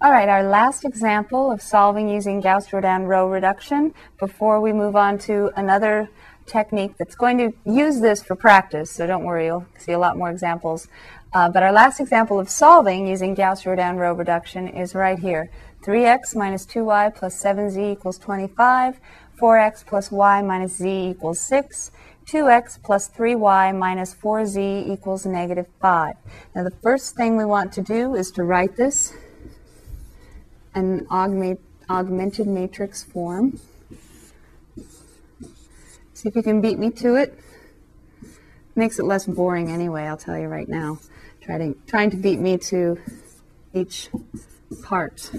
All right, our last example of solving using Gauss-Jordan row reduction before we move on to another technique that's going to use this for practice, so don't worry, you'll see a lot more examples. Uh, but our last example of solving using Gauss-Jordan row reduction is right here. 3x minus 2y plus 7z equals 25, 4x plus y minus z equals 6, 2x plus 3y minus 4z equals negative 5. Now the first thing we want to do is to write this an augment, augmented matrix form. See if you can beat me to it. Makes it less boring anyway, I'll tell you right now. Trying, trying to beat me to each part.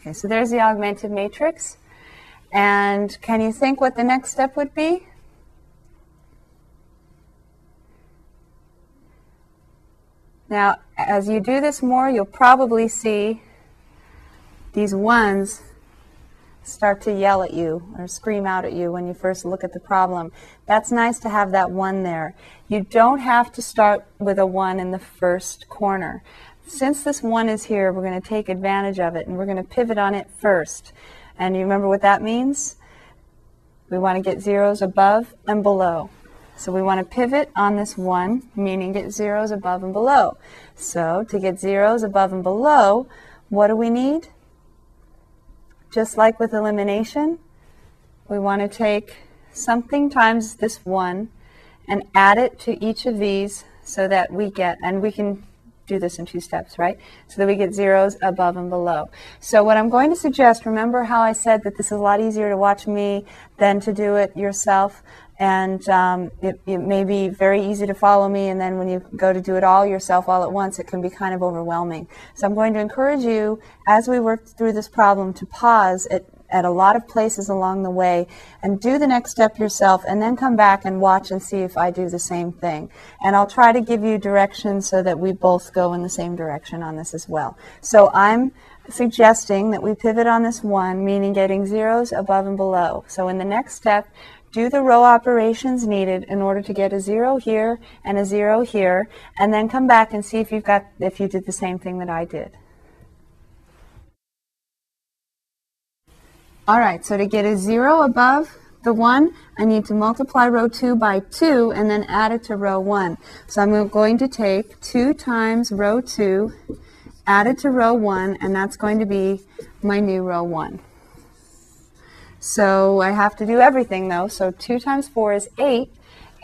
Okay, so there's the augmented matrix. And can you think what the next step would be? Now, as you do this more, you'll probably see these ones start to yell at you or scream out at you when you first look at the problem. That's nice to have that one there. You don't have to start with a one in the first corner. Since this one is here, we're going to take advantage of it and we're going to pivot on it first. And you remember what that means? We want to get zeros above and below. So we want to pivot on this one, meaning get zeros above and below. So to get zeros above and below, what do we need? Just like with elimination, we want to take something times this 1 and add it to each of these so that we get, and we can do this in two steps, right? So that we get zeros above and below. So what I'm going to suggest, remember how I said that this is a lot easier to watch me than to do it yourself and um, it, it, may be very easy to follow me and then when you go to do it all yourself all at once it can be kind of overwhelming so i'm going to encourage you as we work through this problem to pause at, at a lot of places along the way and do the next step yourself and then come back and watch and see if i do the same thing. And i'll try to give you directions so that we both go in the same direction on this as well. So i'm suggesting that we pivot on this one meaning getting zeros above and below. So in the next step do the row operations needed in order to get a zero here and a zero here, and then come back and see if you've got if you did the same thing that I did. All right, so to get a zero above the 1, I need to multiply row 2 by 2 and then add it to row 1. So I'm going to take 2 times row 2, add it to row 1, and that's going to be my new row 1. So I have to do everything though. So 2 times 4 is 8.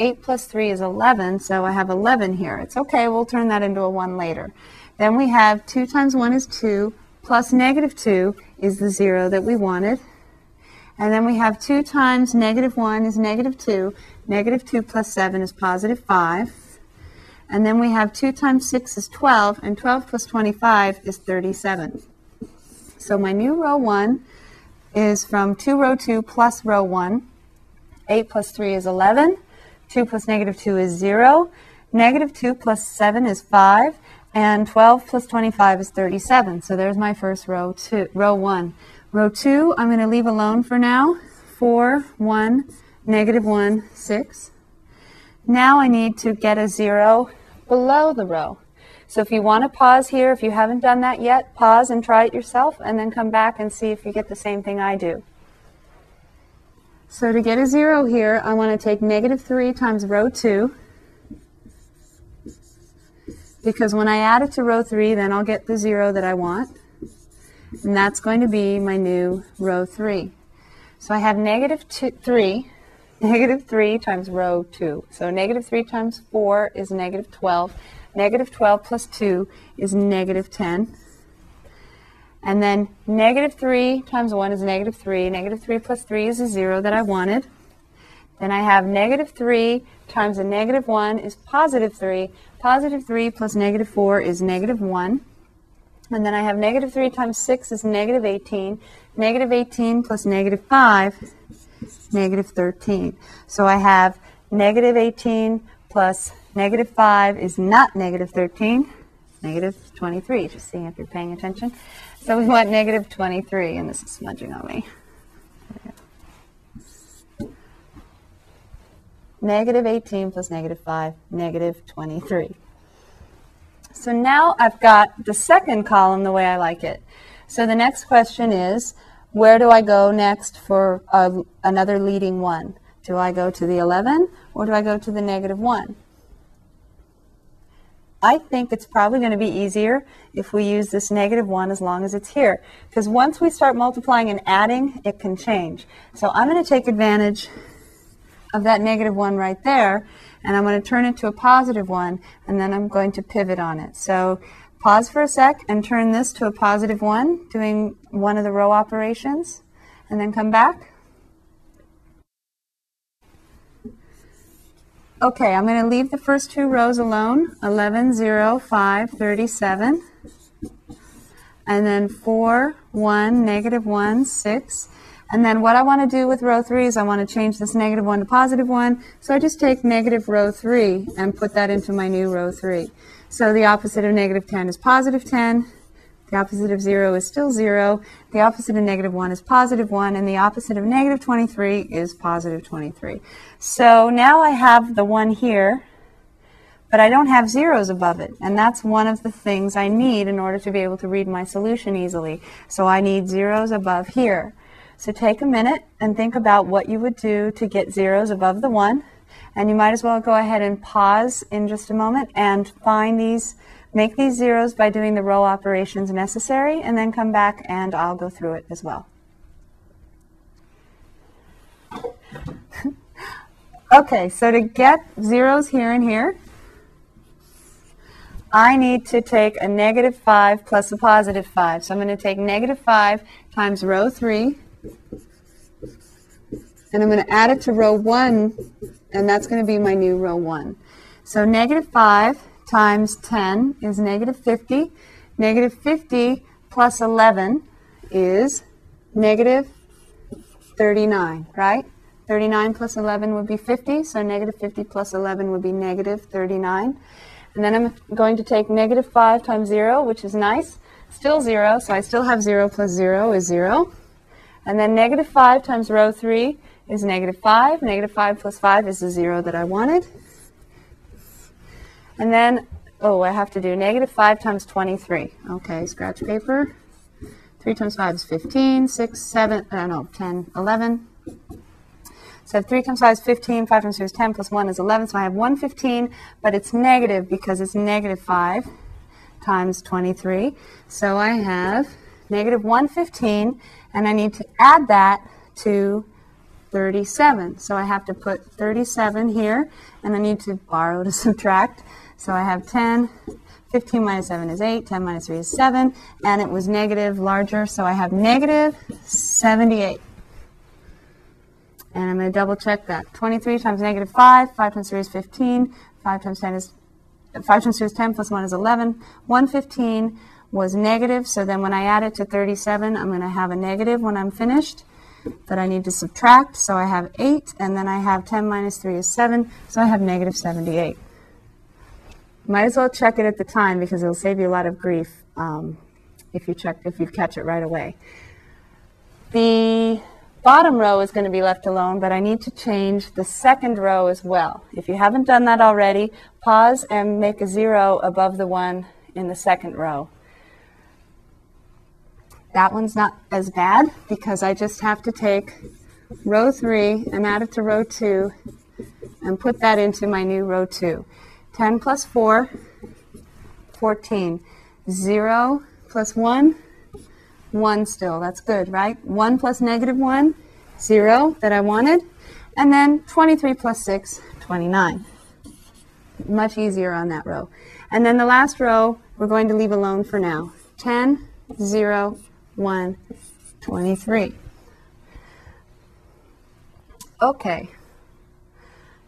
8 plus 3 is 11, so I have 11 here. It's okay, we'll turn that into a 1 later. Then we have 2 times 1 is 2, plus negative 2 is the 0 that we wanted. And then we have 2 times negative 1 is negative 2. Negative 2 plus 7 is positive 5. And then we have 2 times 6 is 12, and 12 plus 25 is 37. So my new row 1 is from 2 row 2 plus row 1. 8 plus 3 is 11. 2 plus negative 2 is 0. Negative 2 plus 7 is 5. And 12 plus 25 is 37. So there's my first row, two, row 1. Row 2, I'm going to leave alone for now. 4, 1, negative 1, 6. Now I need to get a 0 below the row. So if you want to pause here, if you haven't done that yet, pause and try it yourself, and then come back and see if you get the same thing I do. So to get a 0 here, I want to take negative 3 times row 2, because when I add it to row 3, then I'll get the 0 that I want, and that's going to be my new row 3. So I have negative two, 3, negative 3 times row 2. So negative 3 times 4 is negative 12. Negative 12 plus 2 is negative 10. And then negative 3 times 1 is negative 3. Negative 3 plus 3 is a 0 that I wanted. Then I have negative 3 times a negative 1 is positive 3. Positive 3 plus negative 4 is negative 1. And then I have negative 3 times 6 is negative 18. Negative 18 plus negative 5, negative 13. So I have negative 18 plus Negative 5 is not negative 13, negative 23, just seeing if you're paying attention. So we want negative 23, and this is smudging on me. Negative 18 plus negative 5, negative 23. So now I've got the second column the way I like it. So the next question is, where do I go next for another leading one? Do I go to the 11 or do I go to the negative 1? I think it's probably going to be easier if we use this negative 1 as long as it's here. Because once we start multiplying and adding, it can change. So I'm going to take advantage of that negative 1 right there, and I'm going to turn it to a positive 1, and then I'm going to pivot on it. So pause for a sec and turn this to a positive 1, doing one of the row operations, and then come back. Okay, I'm going to leave the first two rows alone, 11, 0, 5, 37, and then 4, 1, negative 1, 6, and then what I want to do with row 3 is I want to change this negative 1 to positive 1. So I just take negative row 3 and put that into my new row 3. So the opposite of negative 10 is positive 10. The opposite of 0 is still 0. The opposite of negative 1 is positive 1. And the opposite of negative 23 is positive 23. So now I have the 1 here, but I don't have zeros above it. And that's one of the things I need in order to be able to read my solution easily. So I need zeros above here. So take a minute and think about what you would do to get zeros above the 1. And you might as well go ahead and pause in just a moment and find these, make these zeros by doing the row operations necessary, and then come back and I'll go through it as well. okay, so to get zeros here and here, I need to take a negative 5 plus a positive 5. So I'm going to take negative 5 times row 3 and I'm going to add it to row 1, and that's going to be my new row 1. So negative 5 times 10 is negative 50. Negative 50 plus 11 is negative 39, right? 39 plus 11 would be 50, so negative 50 plus 11 would be negative 39. And then I'm going to take negative 5 times 0, which is nice. Still 0, so I still have 0 plus 0 is 0. And then negative 5 times row 3 is negative 5. Negative 5 plus 5 is the 0 that I wanted. And then, oh, I have to do negative 5 times 23. Okay, scratch paper. 3 times 5 is 15. 6, 7, uh, no, 10, 11. So 3 times 5 is 15, 5 times 2 is 10, plus 1 is 11. So I have 115, but it's negative because it's negative 5 times 23. So I have negative 115, and I need to add that to 37. So I have to put 37 here, and I need to borrow to subtract. So I have 10, 15 minus 7 is 8, 10 minus 3 is 7, and it was negative larger, so I have negative 78. And I'm going to double check that. 23 times negative 5, 5 times 3 is 15, 5 times 10 is 5 times 2 is 10, plus 1 is 11. 115 was negative, so then when I add it to 37, I'm going to have a negative when I'm finished that I need to subtract. So I have 8, and then I have 10 minus 3 is 7, so I have negative 78. Might as well check it at the time because it'll save you a lot of grief um, if you check if you catch it right away. The bottom row is going to be left alone, but I need to change the second row as well. If you haven't done that already, pause and make a zero above the one in the second row. That one's not as bad because I just have to take row 3 and add it to row 2 and put that into my new row 2. 10 plus 4, 14. 0 plus 1, 1 still. That's good, right? 1 plus negative 1, 0 that I wanted. And then 23 plus 6, 29. Much easier on that row. And then the last row, we're going to leave alone for now. 10, 0, 1, 23. Okay.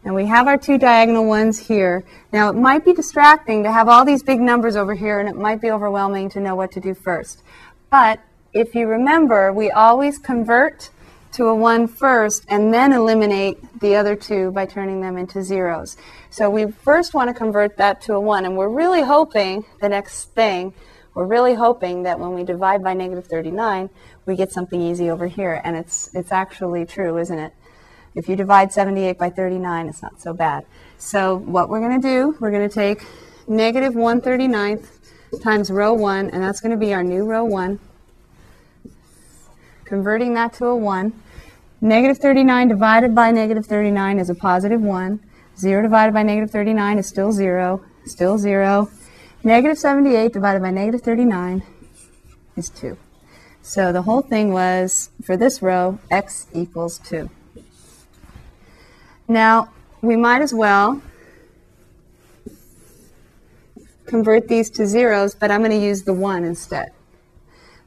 And we have our two diagonal ones here. Now, it might be distracting to have all these big numbers over here, and it might be overwhelming to know what to do first. But if you remember, we always convert to a 1 first and then eliminate the other two by turning them into zeros. So we first want to convert that to a 1, and we're really hoping the next thing we're really hoping that when we divide by negative 39, we get something easy over here. And it's, it's actually true, isn't it? If you divide 78 by 39, it's not so bad. So what we're going to do, we're going to take negative 1 39th times row 1, and that's going to be our new row 1. Converting that to a 1. Negative 39 divided by negative 39 is a positive 1. 0 divided by negative 39 is still 0. Still 0. Negative 78 divided by negative 39 is 2. So the whole thing was, for this row, x equals 2. Now, we might as well convert these to zeros, but I'm going to use the 1 instead.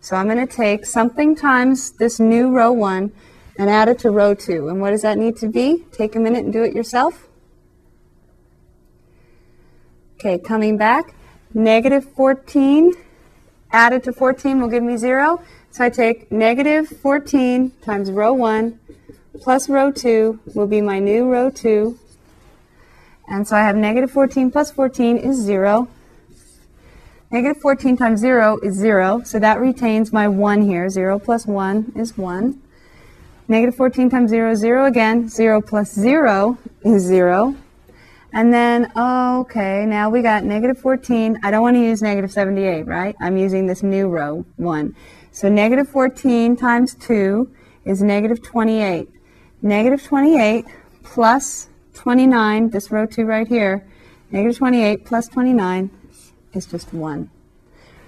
So I'm going to take something times this new row 1 and add it to row 2. And what does that need to be? Take a minute and do it yourself. Okay, coming back, negative 14 added to 14 will give me 0. So I take negative 14 times row 1 plus row 2 will be my new row 2. And so I have negative 14 plus 14 is 0. Negative 14 times 0 is 0, so that retains my 1 here. 0 plus 1 is 1. Negative 14 times 0 is 0 again. 0 plus 0 is 0. And then, oh, okay, now we got negative 14. I don't want to use negative 78, right? I'm using this new row 1. So negative 14 times 2 is negative 28. Negative 28 plus 29, this row 2 right here, negative 28 plus 29 is just 1.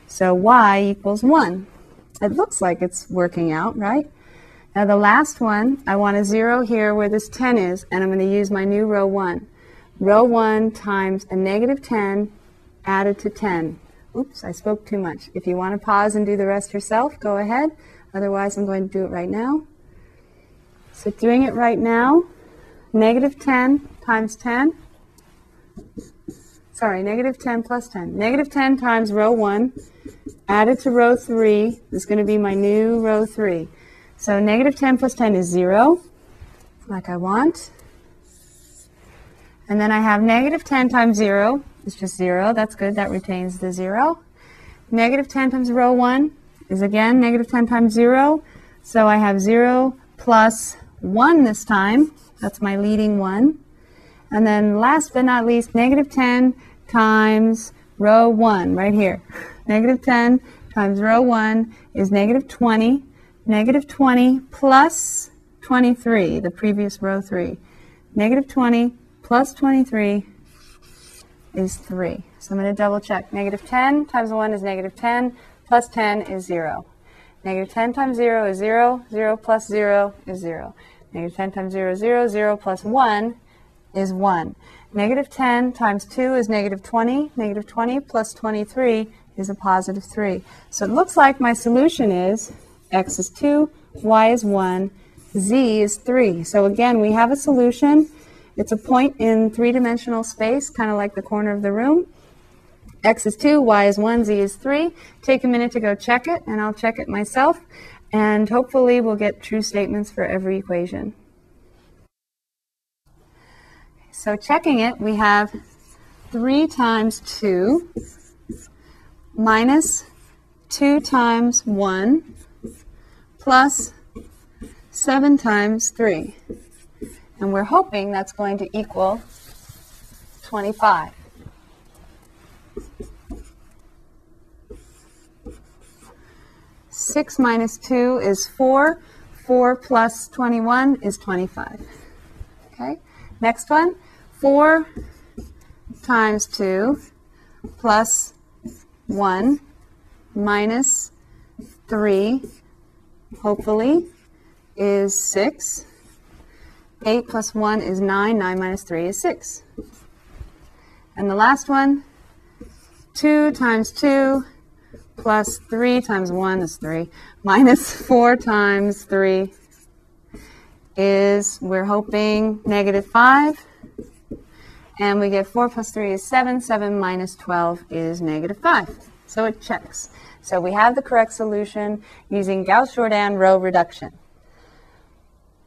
So y equals 1. It looks like it's working out, right? Now the last one, I want a 0 here where this 10 is, and I'm going to use my new row 1. Row 1 times a negative 10 added to 10. Oops, I spoke too much. If you want to pause and do the rest yourself, go ahead. Otherwise, I'm going to do it right now. So doing it right now, negative 10 times 10 sorry, negative 10 plus 10. Negative 10 times row 1 added to row 3 is going to be my new row 3. So negative 10 plus 10 is 0, like I want. And then I have negative 10 times 0 is just 0. That's good. That retains the 0. Negative 10 times row 1 is again negative 10 times 0. So I have 0 plus 1 this time. That's my leading 1. And then last but not least, negative 10 times row 1 right here. Negative 10 times row 1 is negative 20. Negative 20 plus 23, the previous row 3. Negative 20 plus 23 is 3. So I'm going to double check. Negative 10 times 1 is negative 10, plus 10 is 0. Negative 10 times 0 is 0, 0 plus 0 is 0. Negative 10 times 0 is 0, 0 plus 1 is 1. Negative 10 times 2 is negative 20. Negative 20 plus 23 is a positive 3. So it looks like my solution is x is 2, y is 1, z is 3. So again, we have a solution. It's a point in three-dimensional space, kind of like the corner of the room. x is 2, y is 1, z is 3. Take a minute to go check it, and I'll check it myself. And hopefully we'll get true statements for every equation. So checking it, we have 3 times 2 minus 2 times 1 plus 7 times 3. And we're hoping that's going to equal 25. Six minus two is four. Four plus 21 is 25. Okay, next one. 4 times 2 plus 1 minus 3, hopefully, is 6. 8 plus 1 is 9. 9 minus 3 is 6. And the last one, 2 times 2 plus 3 times 1 is 3, minus 4 times 3 is, we're hoping, negative 5. And we get 4 plus 3 is 7. 7 minus 12 is negative 5. So it checks. So we have the correct solution using Gauss-Jordan row reduction.